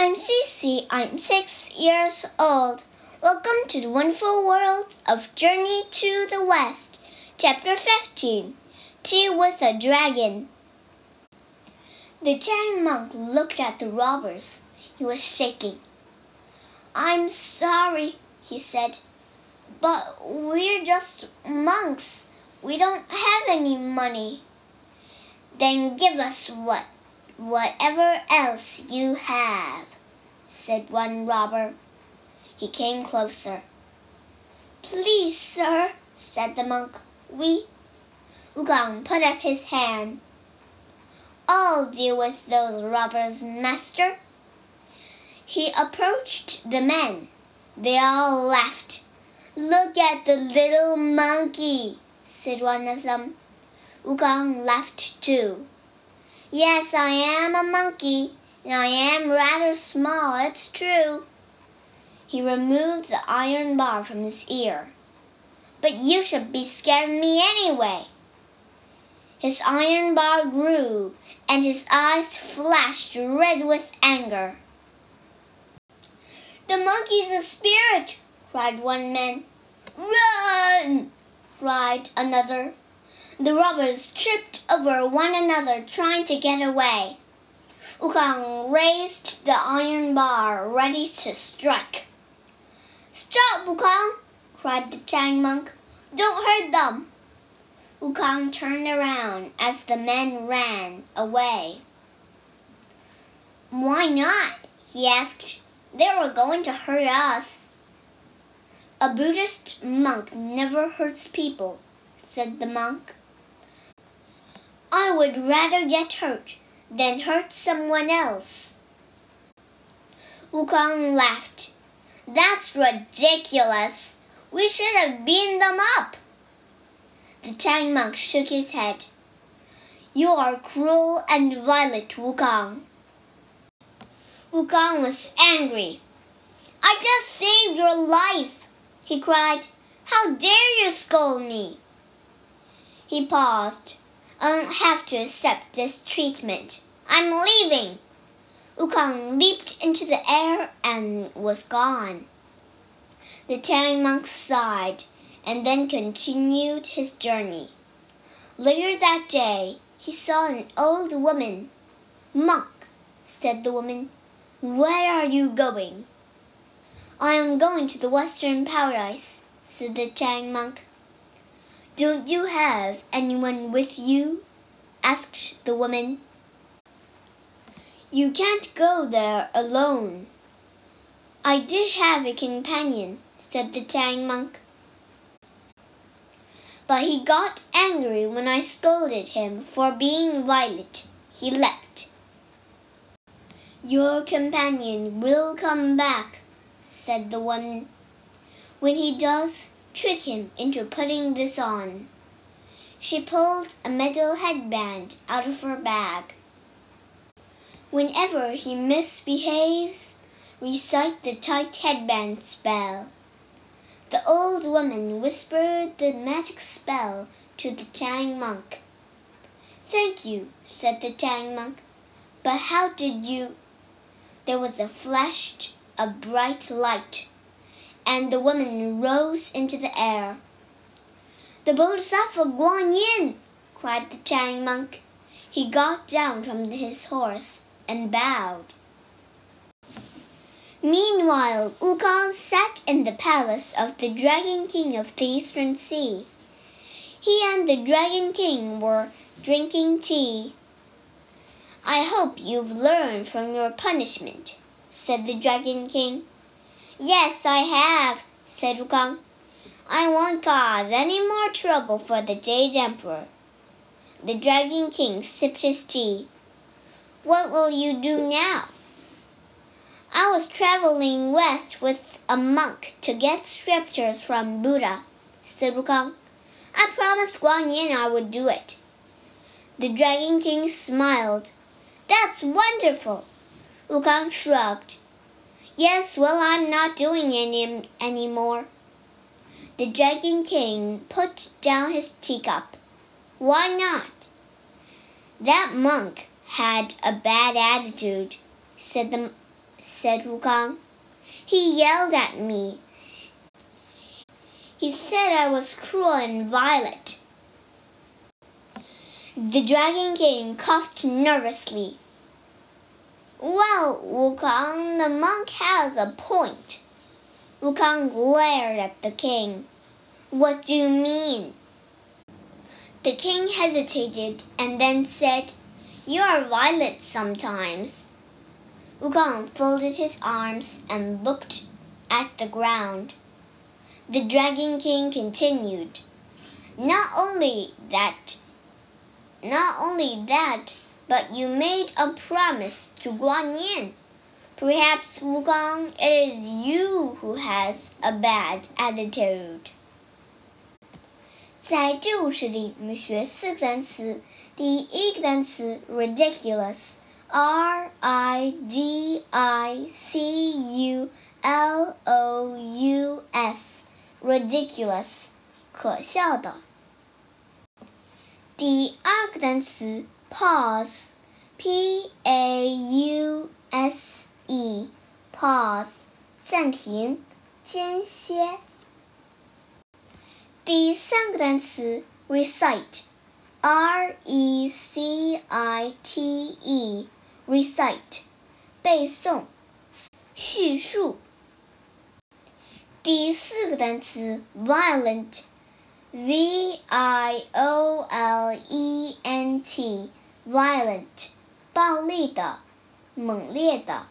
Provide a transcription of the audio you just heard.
I'm Cece. I'm six years old. Welcome to the wonderful world of Journey to the West, Chapter 15 Tea with a Dragon. The giant monk looked at the robbers. He was shaking. I'm sorry, he said, but we're just monks. We don't have any money. Then give us what whatever else you have, said one robber. He came closer. Please, sir, said the monk, we. Wukong put up his hand. I'll deal with those robbers, master. He approached the men. They all laughed. Look at the little monkey, said one of them. Wukong laughed too. Yes, I am a monkey, and I am rather small, it's true. He removed the iron bar from his ear. But you should be scared of me anyway. His iron bar grew, and his eyes flashed red with anger. The monkey's a spirit, cried one man. Run! cried another. The robbers tripped over one another trying to get away. Wukong raised the iron bar ready to strike. Stop, Wukong! cried the Tang monk. Don't hurt them! Wukong turned around as the men ran away. Why not? he asked. They were going to hurt us. A Buddhist monk never hurts people, said the monk. I would rather get hurt than hurt someone else. Wukong laughed. That's ridiculous. We should have beaten them up. The Tang monk shook his head. You are cruel and violent, Wukong. Wukong was angry. I just saved your life, he cried. How dare you scold me? He paused. I don't have to accept this treatment. I'm leaving. Wukong leaped into the air and was gone. The Tang monk sighed and then continued his journey. Later that day, he saw an old woman. Monk, said the woman, where are you going? I am going to the Western Paradise, said the Tang monk. Don't you have anyone with you? asked the woman. You can't go there alone. I did have a companion, said the Tang monk. But he got angry when I scolded him for being violent. He left. Your companion will come back, said the woman. When he does, trick him into putting this on. She pulled a metal headband out of her bag. Whenever he misbehaves, recite the tight headband spell. The old woman whispered the magic spell to the Tang monk. Thank you, said the Tang monk. But how did you? There was a flash, a bright light and the woman rose into the air. The Bodhisattva Guan Yin! cried the Tang monk. He got down from his horse and bowed. Meanwhile, Wukong sat in the palace of the Dragon King of the Eastern Sea. He and the Dragon King were drinking tea. I hope you've learned from your punishment, said the Dragon King. Yes, I have, said Wukong. I won't cause any more trouble for the Jade Emperor. The Dragon King sipped his tea. What will you do now? I was traveling west with a monk to get scriptures from Buddha, said Wukong. I promised Guan Yin I would do it. The Dragon King smiled. That's wonderful. Wukong shrugged. Yes, well, I'm not doing any anymore. The Dragon King put down his teacup. Why not? That monk had a bad attitude, said the said Wukong. He yelled at me. He said I was cruel and violent. The Dragon King coughed nervously. Well, Wukong, the monk has a point. Wukong glared at the king. What do you mean? The king hesitated and then said, You are violent sometimes. Wukong folded his arms and looked at the ground. The Dragon King continued, Not only that, not only that, but you made a promise to Guan Yin. Perhaps, Wukong, it is you who has a bad attitude. 在这故事里，我们学四个单词。第一个单词 ridiculous, r i d i c u l o u s, ridiculous，可笑的。第二个单词。Pause，p a u s e，pause，暂停，间歇。第三个单词 recite，r e c i t e，recite，背诵、叙述。第四个单词，Violent，V I O L E N T violent，暴力的、猛烈的。